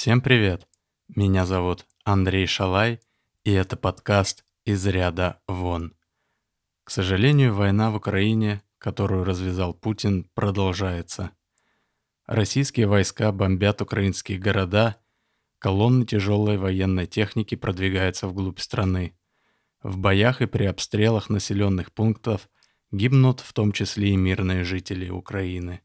Всем привет! Меня зовут Андрей Шалай, и это подкаст «Из ряда вон». К сожалению, война в Украине, которую развязал Путин, продолжается. Российские войска бомбят украинские города, колонны тяжелой военной техники продвигаются вглубь страны. В боях и при обстрелах населенных пунктов гибнут в том числе и мирные жители Украины.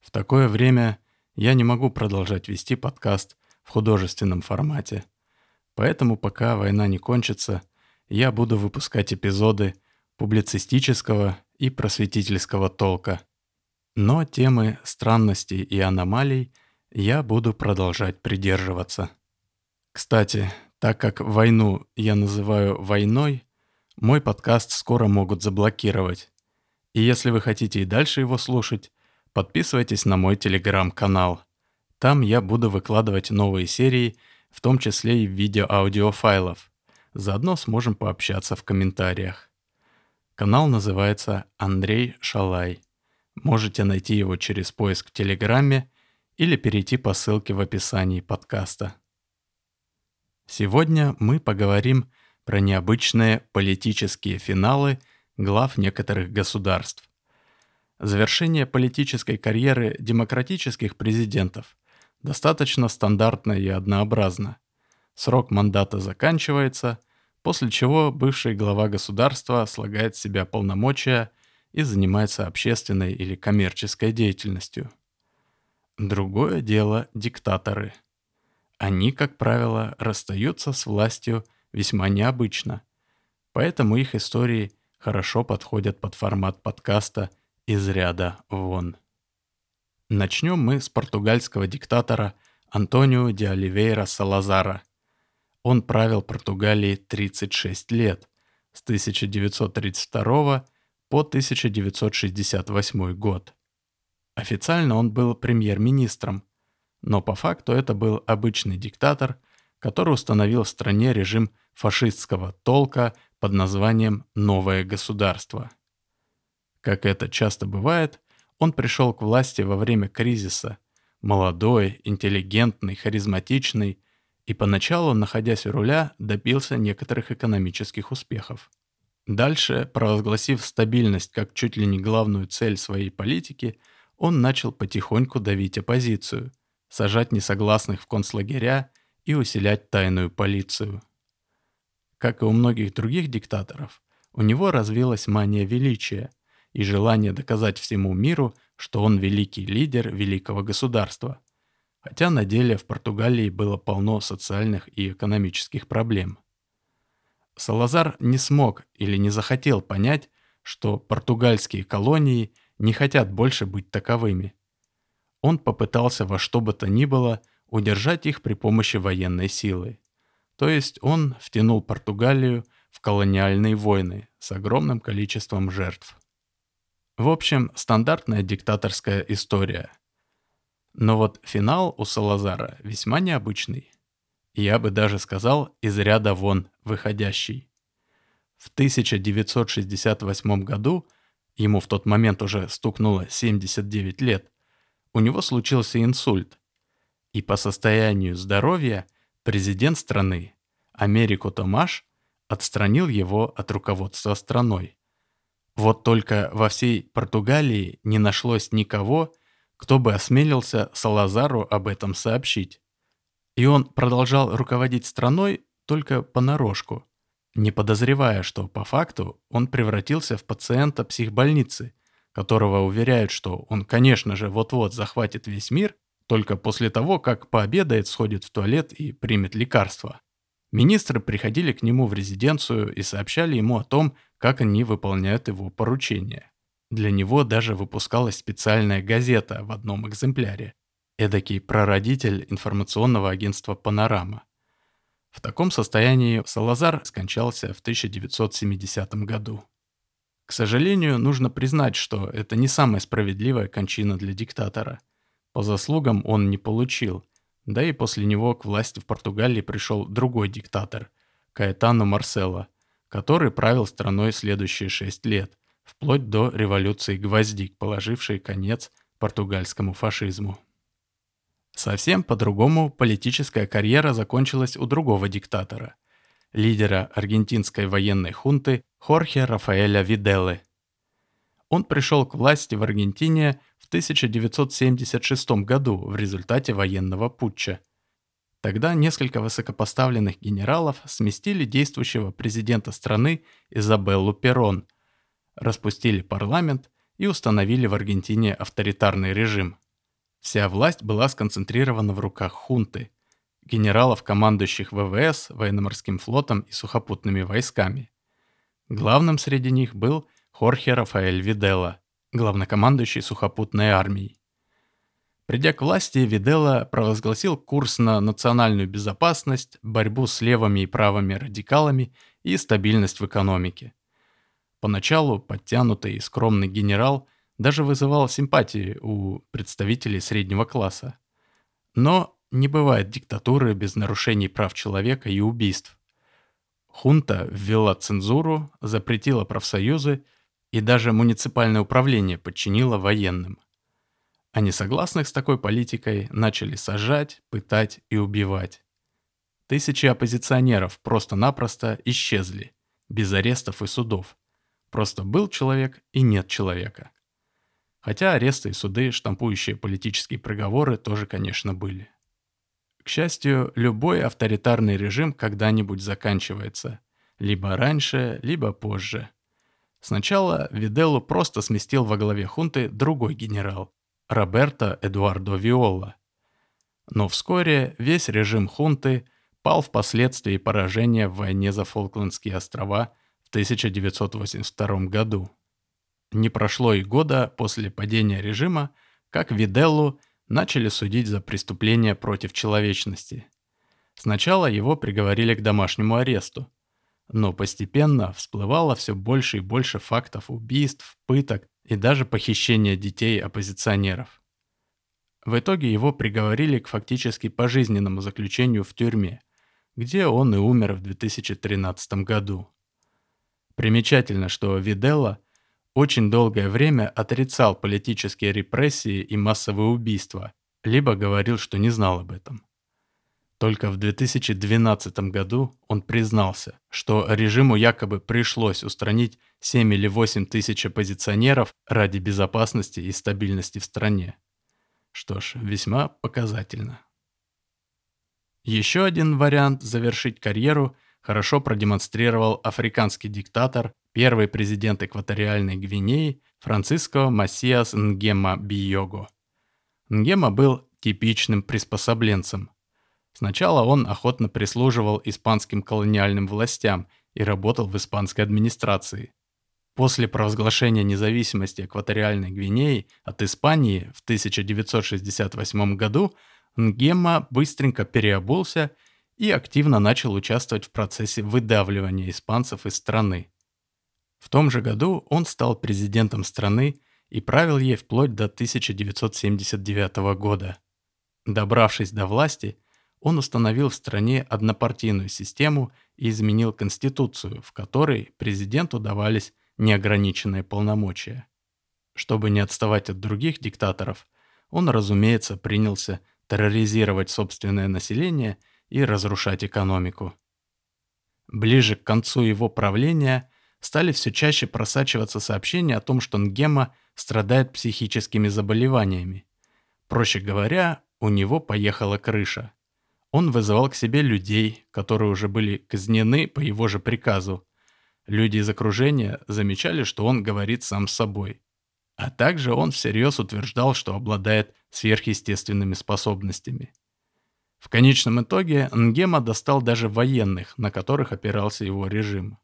В такое время я не могу продолжать вести подкаст в художественном формате. Поэтому пока война не кончится, я буду выпускать эпизоды публицистического и просветительского толка. Но темы странностей и аномалий я буду продолжать придерживаться. Кстати, так как войну я называю войной, мой подкаст скоро могут заблокировать. И если вы хотите и дальше его слушать, подписывайтесь на мой телеграм-канал. Там я буду выкладывать новые серии, в том числе и в виде аудиофайлов. Заодно сможем пообщаться в комментариях. Канал называется Андрей Шалай. Можете найти его через поиск в Телеграме или перейти по ссылке в описании подкаста. Сегодня мы поговорим про необычные политические финалы глав некоторых государств. Завершение политической карьеры демократических президентов достаточно стандартно и однообразно. Срок мандата заканчивается, после чего бывший глава государства слагает в себя полномочия и занимается общественной или коммерческой деятельностью. Другое дело – диктаторы. Они, как правило, расстаются с властью весьма необычно, поэтому их истории хорошо подходят под формат подкаста из ряда вон. Начнем мы с португальского диктатора Антонио де Оливейра Салазара. Он правил Португалией 36 лет, с 1932 по 1968 год. Официально он был премьер-министром, но по факту это был обычный диктатор, который установил в стране режим фашистского толка под названием «Новое государство». Как это часто бывает, он пришел к власти во время кризиса, молодой, интеллигентный, харизматичный, и поначалу, находясь у руля, добился некоторых экономических успехов. Дальше, провозгласив стабильность как чуть ли не главную цель своей политики, он начал потихоньку давить оппозицию, сажать несогласных в концлагеря и усилять тайную полицию. Как и у многих других диктаторов, у него развилась мания величия, и желание доказать всему миру, что он великий лидер великого государства. Хотя на деле в Португалии было полно социальных и экономических проблем. Салазар не смог или не захотел понять, что португальские колонии не хотят больше быть таковыми. Он попытался во что бы то ни было удержать их при помощи военной силы. То есть он втянул Португалию в колониальные войны с огромным количеством жертв. В общем, стандартная диктаторская история. Но вот финал у Салазара весьма необычный. Я бы даже сказал, из ряда вон выходящий. В 1968 году, ему в тот момент уже стукнуло 79 лет, у него случился инсульт. И по состоянию здоровья президент страны, Америку Томаш, отстранил его от руководства страной. Вот только во всей Португалии не нашлось никого, кто бы осмелился Салазару об этом сообщить. И он продолжал руководить страной только понарошку, не подозревая, что по факту он превратился в пациента психбольницы, которого уверяют, что он, конечно же, вот-вот захватит весь мир, только после того, как пообедает, сходит в туалет и примет лекарства. Министры приходили к нему в резиденцию и сообщали ему о том, как они выполняют его поручения. Для него даже выпускалась специальная газета в одном экземпляре. Эдакий прародитель информационного агентства «Панорама». В таком состоянии Салазар скончался в 1970 году. К сожалению, нужно признать, что это не самая справедливая кончина для диктатора. По заслугам он не получил, да и после него к власти в Португалии пришел другой диктатор – Каэтано Марсело, который правил страной следующие шесть лет, вплоть до революции гвоздик, положившей конец португальскому фашизму. Совсем по-другому политическая карьера закончилась у другого диктатора, лидера аргентинской военной хунты Хорхе Рафаэля Виделлы. Он пришел к власти в Аргентине в 1976 году в результате военного путча. Тогда несколько высокопоставленных генералов сместили действующего президента страны Изабеллу Перрон, распустили парламент и установили в Аргентине авторитарный режим. Вся власть была сконцентрирована в руках хунты, генералов, командующих ВВС, военно-морским флотом и сухопутными войсками. Главным среди них был Хорхе Рафаэль Виделла, главнокомандующий сухопутной армией. Придя к власти, Виделла провозгласил курс на национальную безопасность, борьбу с левыми и правыми радикалами и стабильность в экономике. Поначалу подтянутый и скромный генерал даже вызывал симпатии у представителей среднего класса. Но не бывает диктатуры без нарушений прав человека и убийств. Хунта ввела цензуру, запретила профсоюзы и даже муниципальное управление подчинила военным а несогласных с такой политикой начали сажать, пытать и убивать. Тысячи оппозиционеров просто-напросто исчезли, без арестов и судов. Просто был человек и нет человека. Хотя аресты и суды, штампующие политические приговоры, тоже, конечно, были. К счастью, любой авторитарный режим когда-нибудь заканчивается. Либо раньше, либо позже. Сначала Виделлу просто сместил во главе хунты другой генерал, Роберто Эдуардо Виола. Но вскоре весь режим хунты пал впоследствии поражения в войне за Фолклендские острова в 1982 году. Не прошло и года после падения режима, как Виделлу начали судить за преступления против человечности. Сначала его приговорили к домашнему аресту, но постепенно всплывало все больше и больше фактов убийств, пыток и даже похищения детей оппозиционеров. В итоге его приговорили к фактически пожизненному заключению в тюрьме, где он и умер в 2013 году. Примечательно, что Виделла очень долгое время отрицал политические репрессии и массовые убийства, либо говорил, что не знал об этом. Только в 2012 году он признался, что режиму якобы пришлось устранить 7 или 8 тысяч оппозиционеров ради безопасности и стабильности в стране. Что ж, весьма показательно. Еще один вариант завершить карьеру хорошо продемонстрировал африканский диктатор, первый президент экваториальной Гвинеи Франциско Массиас Нгема Бийого. Нгема был типичным приспособленцем – Сначала он охотно прислуживал испанским колониальным властям и работал в испанской администрации. После провозглашения независимости экваториальной Гвинеи от Испании в 1968 году Нгема быстренько переобулся и активно начал участвовать в процессе выдавливания испанцев из страны. В том же году он стал президентом страны и правил ей вплоть до 1979 года. Добравшись до власти, он установил в стране однопартийную систему и изменил конституцию, в которой президенту давались неограниченные полномочия. Чтобы не отставать от других диктаторов, он, разумеется, принялся терроризировать собственное население и разрушать экономику. Ближе к концу его правления стали все чаще просачиваться сообщения о том, что Нгема страдает психическими заболеваниями. Проще говоря, у него поехала крыша – он вызывал к себе людей, которые уже были казнены по его же приказу. Люди из окружения замечали, что он говорит сам с собой. А также он всерьез утверждал, что обладает сверхъестественными способностями. В конечном итоге Нгема достал даже военных, на которых опирался его режим.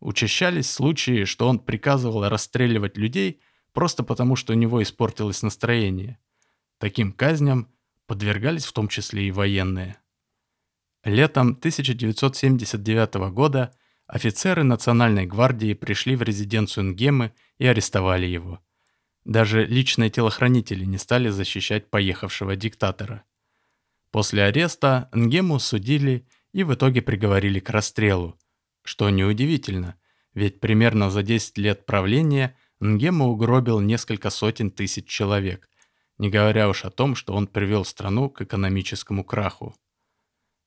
Учащались случаи, что он приказывал расстреливать людей просто потому, что у него испортилось настроение. Таким казням подвергались в том числе и военные. Летом 1979 года офицеры Национальной гвардии пришли в резиденцию Нгемы и арестовали его. Даже личные телохранители не стали защищать поехавшего диктатора. После ареста Нгему судили и в итоге приговорили к расстрелу, что неудивительно, ведь примерно за 10 лет правления Нгему угробил несколько сотен тысяч человек, не говоря уж о том, что он привел страну к экономическому краху.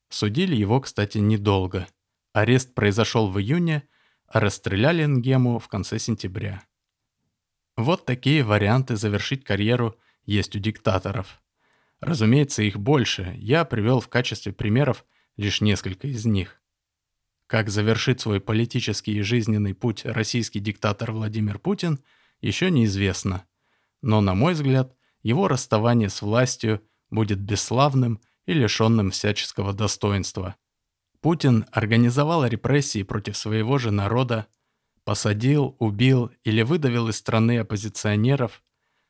Судили его, кстати, недолго. Арест произошел в июне, а расстреляли Нгему в конце сентября. Вот такие варианты завершить карьеру есть у диктаторов. Разумеется, их больше. Я привел в качестве примеров лишь несколько из них. Как завершит свой политический и жизненный путь российский диктатор Владимир Путин, еще неизвестно. Но, на мой взгляд, его расставание с властью будет бесславным и лишенным всяческого достоинства. Путин организовал репрессии против своего же народа, посадил, убил или выдавил из страны оппозиционеров,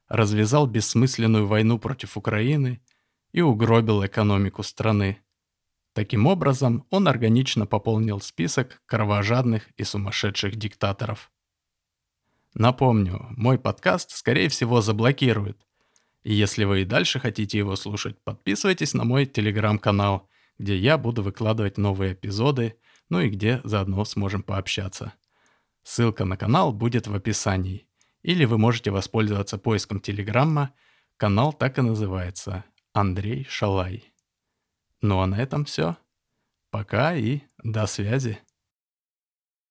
развязал бессмысленную войну против Украины и угробил экономику страны. Таким образом, он органично пополнил список кровожадных и сумасшедших диктаторов. Напомню, мой подкаст, скорее всего, заблокируют. И если вы и дальше хотите его слушать, подписывайтесь на мой телеграм-канал, где я буду выкладывать новые эпизоды, ну и где заодно сможем пообщаться. Ссылка на канал будет в описании. Или вы можете воспользоваться поиском Телеграмма. Канал так и называется Андрей Шалай. Ну а на этом все. Пока и до связи.